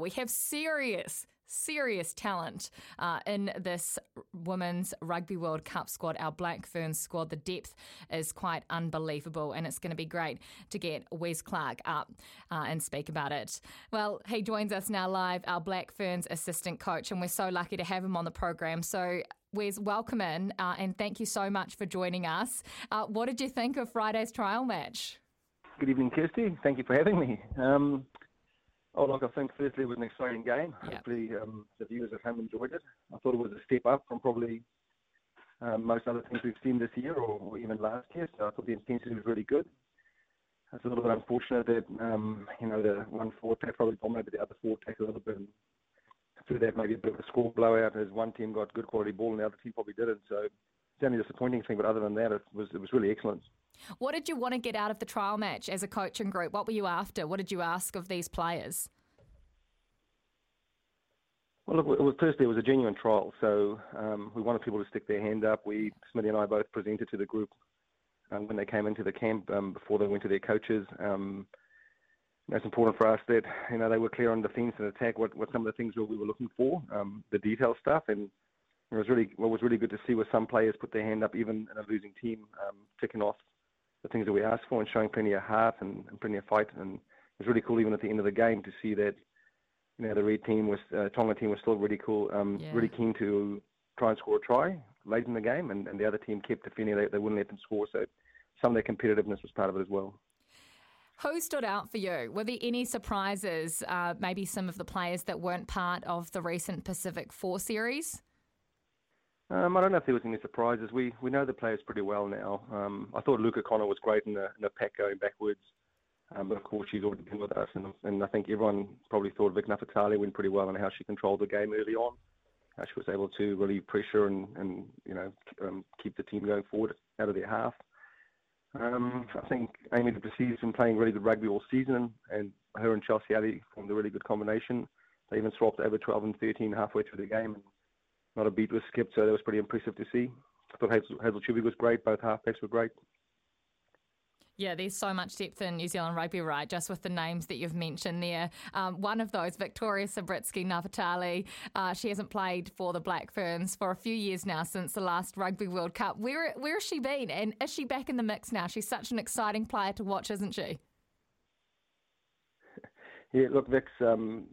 We have serious, serious talent uh, in this Women's Rugby World Cup squad, our Black Ferns squad. The depth is quite unbelievable, and it's going to be great to get Wes Clarke up uh, and speak about it. Well, he joins us now live, our Black Ferns assistant coach, and we're so lucky to have him on the program. So, Wes, welcome in, uh, and thank you so much for joining us. Uh, what did you think of Friday's trial match? Good evening, Kirsty. Thank you for having me. Um, Oh, look, I think firstly it was an exciting game. Yeah. Hopefully um, the viewers at home enjoyed it. I thought it was a step up from probably um, most other things we've seen this year or, or, even last year. So I thought the intensity was really good. It's a little bit unfortunate that um, you know the one four pack probably dominated the other four pack a little bit. And through that, maybe a bit of a score blowout as one team got good quality ball and the other team probably didn't. So it's only disappointing thing, but other than that, it was it was really excellent. What did you want to get out of the trial match as a coaching group? What were you after? What did you ask of these players? Well, look, it was, firstly, it was a genuine trial, so um, we wanted people to stick their hand up. We, Smitty and I both presented to the group um, when they came into the camp um, before they went to their coaches. Um, it's important for us that you know they were clear on defence and attack. What, what some of the things we were looking for, um, the detail stuff, and it was really what was really good to see was some players put their hand up even in a losing team, um, ticking off the things that we asked for and showing plenty of heart and, and plenty of fight. And it was really cool even at the end of the game to see that you know the red team was uh, Tonga team was still really cool, um, yeah. really keen to try and score a try late in the game, and, and the other team kept defending. They, they wouldn't let them score, so some of their competitiveness was part of it as well. Who stood out for you? Were there any surprises? Uh, maybe some of the players that weren't part of the recent Pacific Four series. Um, I don't know if there was any surprises. We we know the players pretty well now. Um, I thought Luka Connor was great in the, in the pack going backwards, um, but of course she's already been with us, and, and I think everyone probably thought Vic Nafatali went pretty well on how she controlled the game early on. How she was able to relieve pressure and, and you know um, keep the team going forward out of their half. Um, I think Amy Plessis has been playing really good rugby all season, and her and Chelsea Alley formed a really good combination. They even swapped over 12 and 13 halfway through the game, and not a beat was skipped, so that was pretty impressive to see. I thought Hazel, Hazel Tubic was great. Both halfbacks were great. Yeah, there's so much depth in New Zealand rugby, right? Just with the names that you've mentioned there. Um, one of those, Victoria Subritzky Nafatali, uh, she hasn't played for the Black Ferns for a few years now since the last Rugby World Cup. Where where has she been? And is she back in the mix now? She's such an exciting player to watch, isn't she? Yeah, look, Vic's um,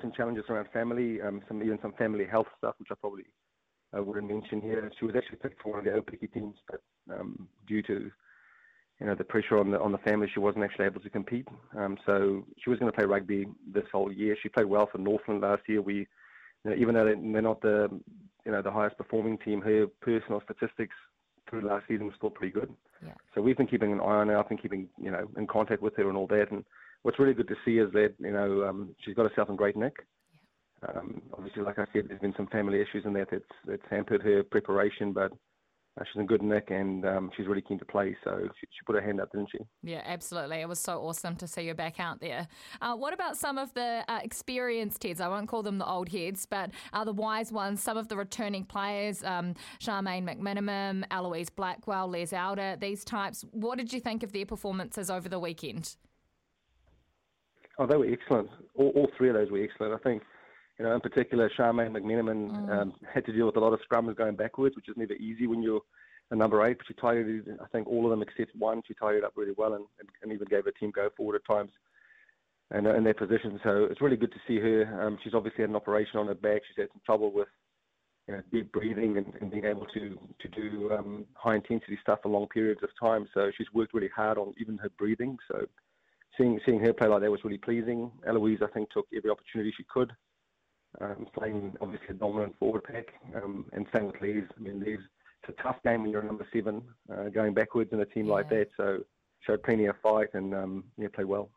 Some challenges around family, um, some even some family health stuff, which I probably uh, wouldn't mention here. She was actually picked for one of the Olympic teams, but um, due to you know the pressure on the on the family, she wasn't actually able to compete. Um, so she was going to play rugby this whole year. She played well for Northland last year. We, you know, even though they're not the you know the highest performing team, her personal statistics through last season was still pretty good. Yeah. So we've been keeping an eye on her. I've been keeping you know in contact with her and all that. And what's really good to see is that you know um, she's got herself in great nick. Um, obviously, like I said, there's been some family issues in that that's, that's hampered her preparation, but uh, she's in good nick and um, she's really keen to play. So she, she, put her hand up, didn't she? Yeah, absolutely. It was so awesome to see her back out there. Uh, what about some of the uh, experienced heads? I won't call them the old heads, but uh, the wise ones, some of the returning players, um, Charmaine McMenamin, Eloise Blackwell, Les Elder, these types. What did you think of their performances over the weekend? Oh, they were excellent. All, all three of those were excellent. I think you know, in particular, Charmaine McMenamin mm. um, had to deal with a lot of scrums going backwards, which is never easy when you're a number eight. But she tied it, I think, all of them except one. She tied it up really well and, and, and even gave her team go forward at times and in their position. So it's really good to see her. Um, she's obviously had an operation on her back. She's had some trouble with you know, deep breathing and, and being able to to do um, high intensity stuff for long periods of time. So she's worked really hard on even her breathing. So seeing seeing her play like that was really pleasing. Eloise, I think, took every opportunity she could um, playing obviously a dominant forward pack, um, and same with Leeds. I mean, Leeds, it's a tough game when you're number seven, uh, going backwards in a team yeah. like that. So showed plenty of fight and um, yeah, played well.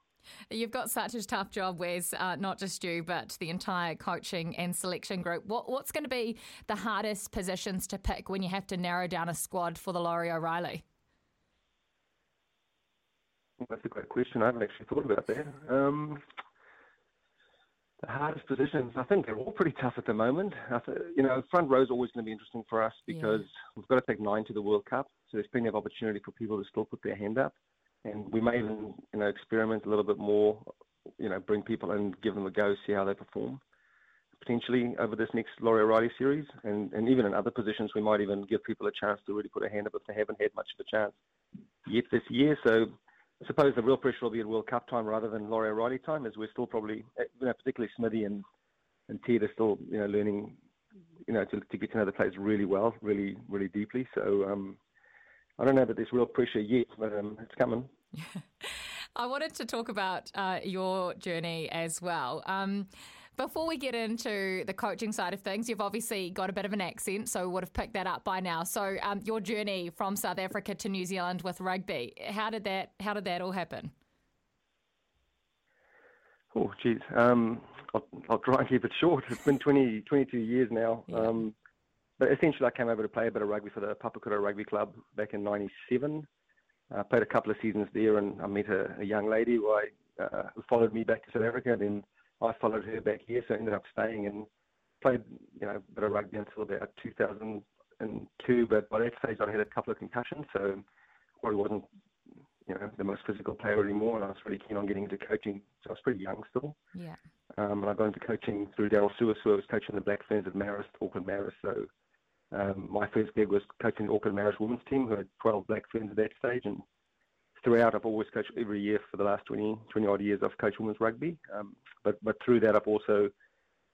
You've got such a tough job, Wes, uh, not just you, but the entire coaching and selection group. What, what's going to be the hardest positions to pick when you have to narrow down a squad for the Laurie O'Reilly? That's a great question. I haven't actually thought about that. Um, the hardest positions, I think they're all pretty tough at the moment. Th- you know, front row is always going to be interesting for us because yeah. we've got to take nine to the World Cup, so there's plenty of opportunity for people to still put their hand up and we may even you know experiment a little bit more. You know, bring people in, give them a go, see how they perform. Potentially over this next Laurie O'Reilly series, and, and even in other positions, we might even give people a chance to really put a hand up if they haven't had much of a chance yet this year. So I suppose the real pressure will be at World Cup time rather than Laurie O'Reilly time, as we're still probably, you know, particularly Smithy and and Ted are still, you know, learning, you know, to, to get to know the players really well, really, really deeply. So um, I don't know that there's real pressure yet, but um, it's coming. I wanted to talk about uh, your journey as well. Um, before we get into the coaching side of things, you've obviously got a bit of an accent, so would have picked that up by now. So, um, your journey from South Africa to New Zealand with rugby, how did that how did that all happen? Oh, geez. Um, I'll, I'll, try and keep it short. It's been 20, 22 years now. Yeah. Um, but essentially, I came over to play a bit of rugby for the Papakura Rugby Club back in '97. I uh, played a couple of seasons there, and I met a, a young lady who, I, uh, followed me back to South Africa. Then I followed her back here, so I ended up staying and played, you know, a bit of rugby until about 2002. But by that stage, I had a couple of concussions, so probably wasn't, you know, the most physical player anymore. And I was really keen on getting into coaching, so I was pretty young still. Yeah. Um, and I got into coaching through Darryl Suasua, who I was coaching the Black Ferns at Marist, Auckland Marist. So um, my first gig was coaching the Auckland Marist women's team, who had 12 Black Ferns at that stage, and throughout I've always coached every year for the last 20, 20 odd years. I've coached women's rugby, um, but but through that I've also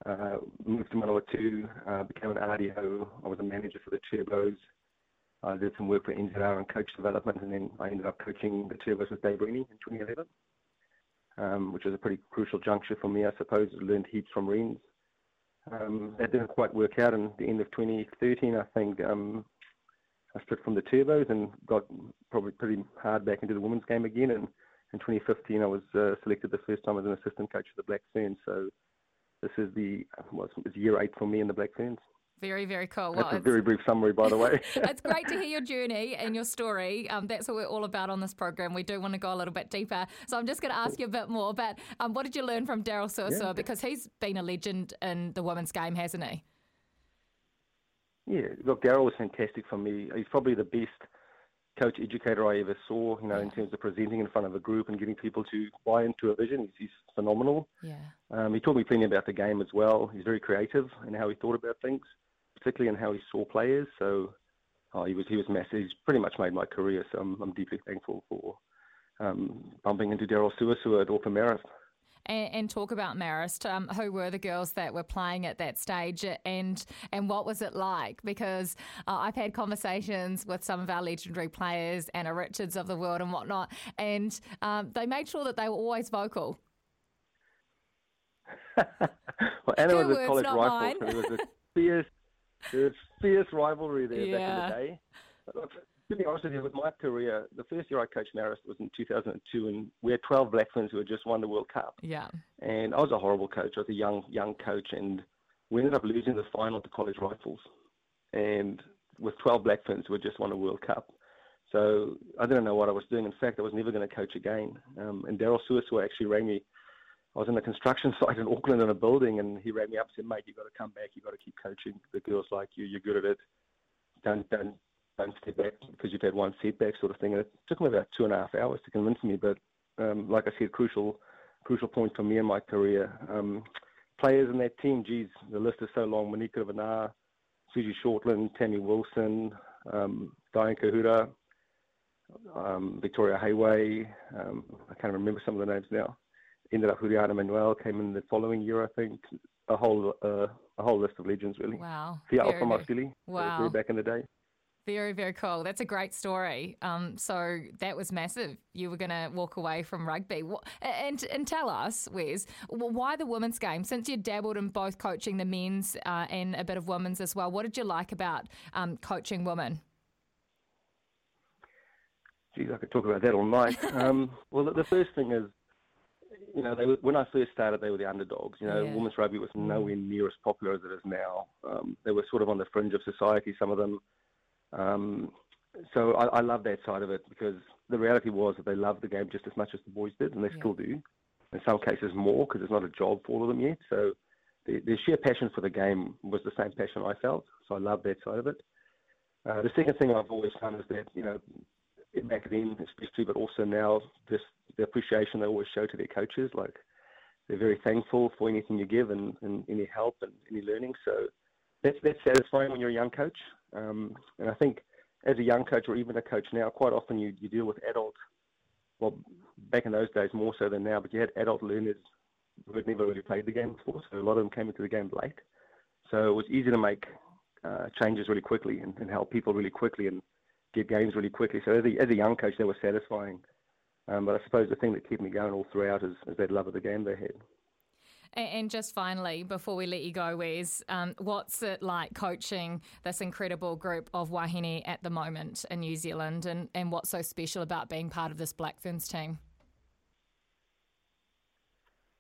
uh, moved to Manawatu, uh, became an RDO. I was a manager for the Turbos. I did some work for NZR and coach development, and then I ended up coaching the Turbos with Dave Rennie in 2011, um, which was a pretty crucial juncture for me, I suppose. I learned heaps from Reens. Um, that didn't quite work out. And the end of 2013, I think um, I split from the turbos and got probably pretty hard back into the women's game again. And in 2015, I was uh, selected the first time as an assistant coach for the Black Ferns. So this is the well, it's year eight for me in the Black Ferns. Very, very cool. Well, that's a very brief summary, by the way. it's great to hear your journey and your story. Um, that's what we're all about on this program. We do want to go a little bit deeper. So I'm just going to ask you a bit more. But um, what did you learn from Darryl Suasua? Yeah. Because he's been a legend in the women's game, hasn't he? Yeah, look, Darryl was fantastic for me. He's probably the best coach educator I ever saw, you know, in terms of presenting in front of a group and getting people to buy into a vision. He's, he's phenomenal. Yeah. Um, he taught me plenty about the game as well. He's very creative in how he thought about things particularly in how he saw players. So oh, he was he was massive. He's pretty much made my career. So I'm, I'm deeply thankful for um, bumping into Darryl Suasua at Auckland Marist. And, and, talk about Marist. Um, who were the girls that were playing at that stage, and and what was it like? Because uh, I've had conversations with some of our legendary players, Anna Richards of the world and whatnot, and um, they made sure that they were always vocal. well, Anna was a college rifle, so there was a fierce there's fierce rivalry there yeah. back in the day. To be honest with you, with my career, the first year I coached Marist was in 2002, and we had 12 Black Ferns who had just won the World Cup. Yeah. And I was a horrible coach. I was a young young coach, and we ended up losing the final to College Rifles, and with 12 Black Ferns who had just won a World Cup. So I didn't know what I was doing. In fact, I was never going to coach again. Um, and Darryl Suasua actually rang me I was in a construction site in Auckland in a building, and he rang me up and said, "Mate, you've got to come back. You've got to keep coaching the girls like you. You're good at it. Don't don't don't step back because you've had one setback, sort of thing." And it took me about two and a half hours to convince me, but um, like I said, crucial crucial point for me in my career. Um, players in that team, geez, the list is so long. Monika Vanaar, Susie Shortland, Tammy Wilson, um, Diane Kahuta, um, Victoria Heighway. Um, I can't remember some of the names now ended up Huriana Manuel came in the following year, I think. A whole uh, a whole list of legends, really. Wow. Seattle from Australia. Wow. back in the day. Very, very cool. That's a great story. Um, so that was massive. You were going to walk away from rugby. And, and tell us, Wes, why the women's game? Since you dabbled in both coaching the men's uh, and a bit of women's as well, what did you like about um, coaching women? Geez, I could talk about that all night. um, well, the first thing is you know, they were, when I first started, they were the underdogs. You know, Yeah. women's rugby was nowhere near as popular as it is now. Um, they were sort of on the fringe of society, some of them. Um, so I, I love that side of it because the reality was that they loved the game just as much as the boys did, and they Yeah. still do. In some cases, more because it's not a job for all of them yet. So the, the sheer passion for the game was the same passion I felt. So I love that side of it. Uh, the second thing I've always found is that you know back then especially, but also now, just the appreciation they always show to their coaches. Like they're very thankful for anything you give and, and any help and any learning. So that's that's satisfying when you're a young coach. Um, and I think as a young coach or even a coach now, quite often you, you deal with adult. Well, back in those days more so than now, but you had adult learners who had never really played the game before, so a lot of them came into the game late. So it was easy to make uh, changes really quickly and, and help people really quickly and get games really quickly. So as a, as a young coach, they were satisfying. Um, but I suppose the thing that kept me going all throughout is, is that love of the game they had. And, and just finally, before we let you go, Wes, um, what's it like coaching this incredible group of wahine at the moment in New Zealand, and, and what's so special about being part of this Black Ferns team?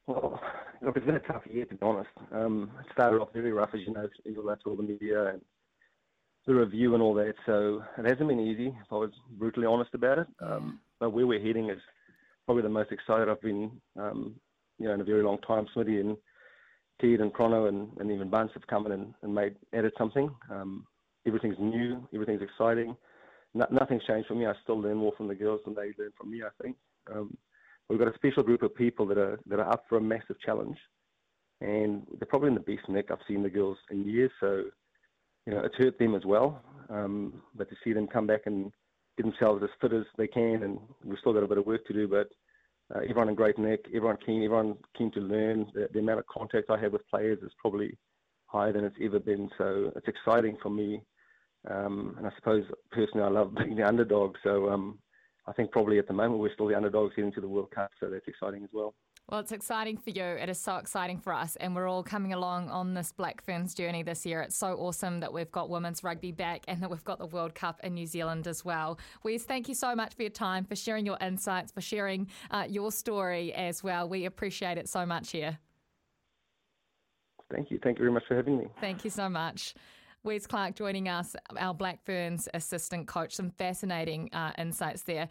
Well, look, it's been a tough year to be honest. Um, it started off very rough, as you know, to all the media and the review and all that. So it hasn't been easy. If I was brutally honest about it, um, but where we're heading is probably the most excited I've been, um, you know, in a very long time. Smitty and Ted and Chrono and, and even Bunce have come in and, and made added something. Um, everything's new, everything's exciting. No, nothing's changed for me. I still learn more from the girls than they learn from me. I think. Um, we've got a special group of people that are that are up for a massive challenge, and they're probably in the best nick I've seen the girls in years. So, you know, it's hurt them as well. Um, but to see them come back and get themselves as fit as they can, and we've still got a bit of work to do. But uh, everyone in great nick, everyone keen, everyone keen to learn. The, the amount of contact I have with players is probably higher than it's ever been. So it's exciting for me. Um, and I suppose personally, I love being the underdog. So um, I think probably at the moment we're still the underdogs heading to the World Cup. So that's exciting as well. Well, it's exciting for you. It is so exciting for us, and we're all coming along on this Black Ferns journey this year. It's so awesome that we've got women's rugby back and that we've got the World Cup in New Zealand as well. Wes, thank you so much for your time, for sharing your insights, for sharing uh, your story as well. We appreciate it so much here. Thank you. Thank you very much for having me. Thank you so much. Wes Clarke joining us, our Black Ferns assistant coach. Some fascinating uh, insights there.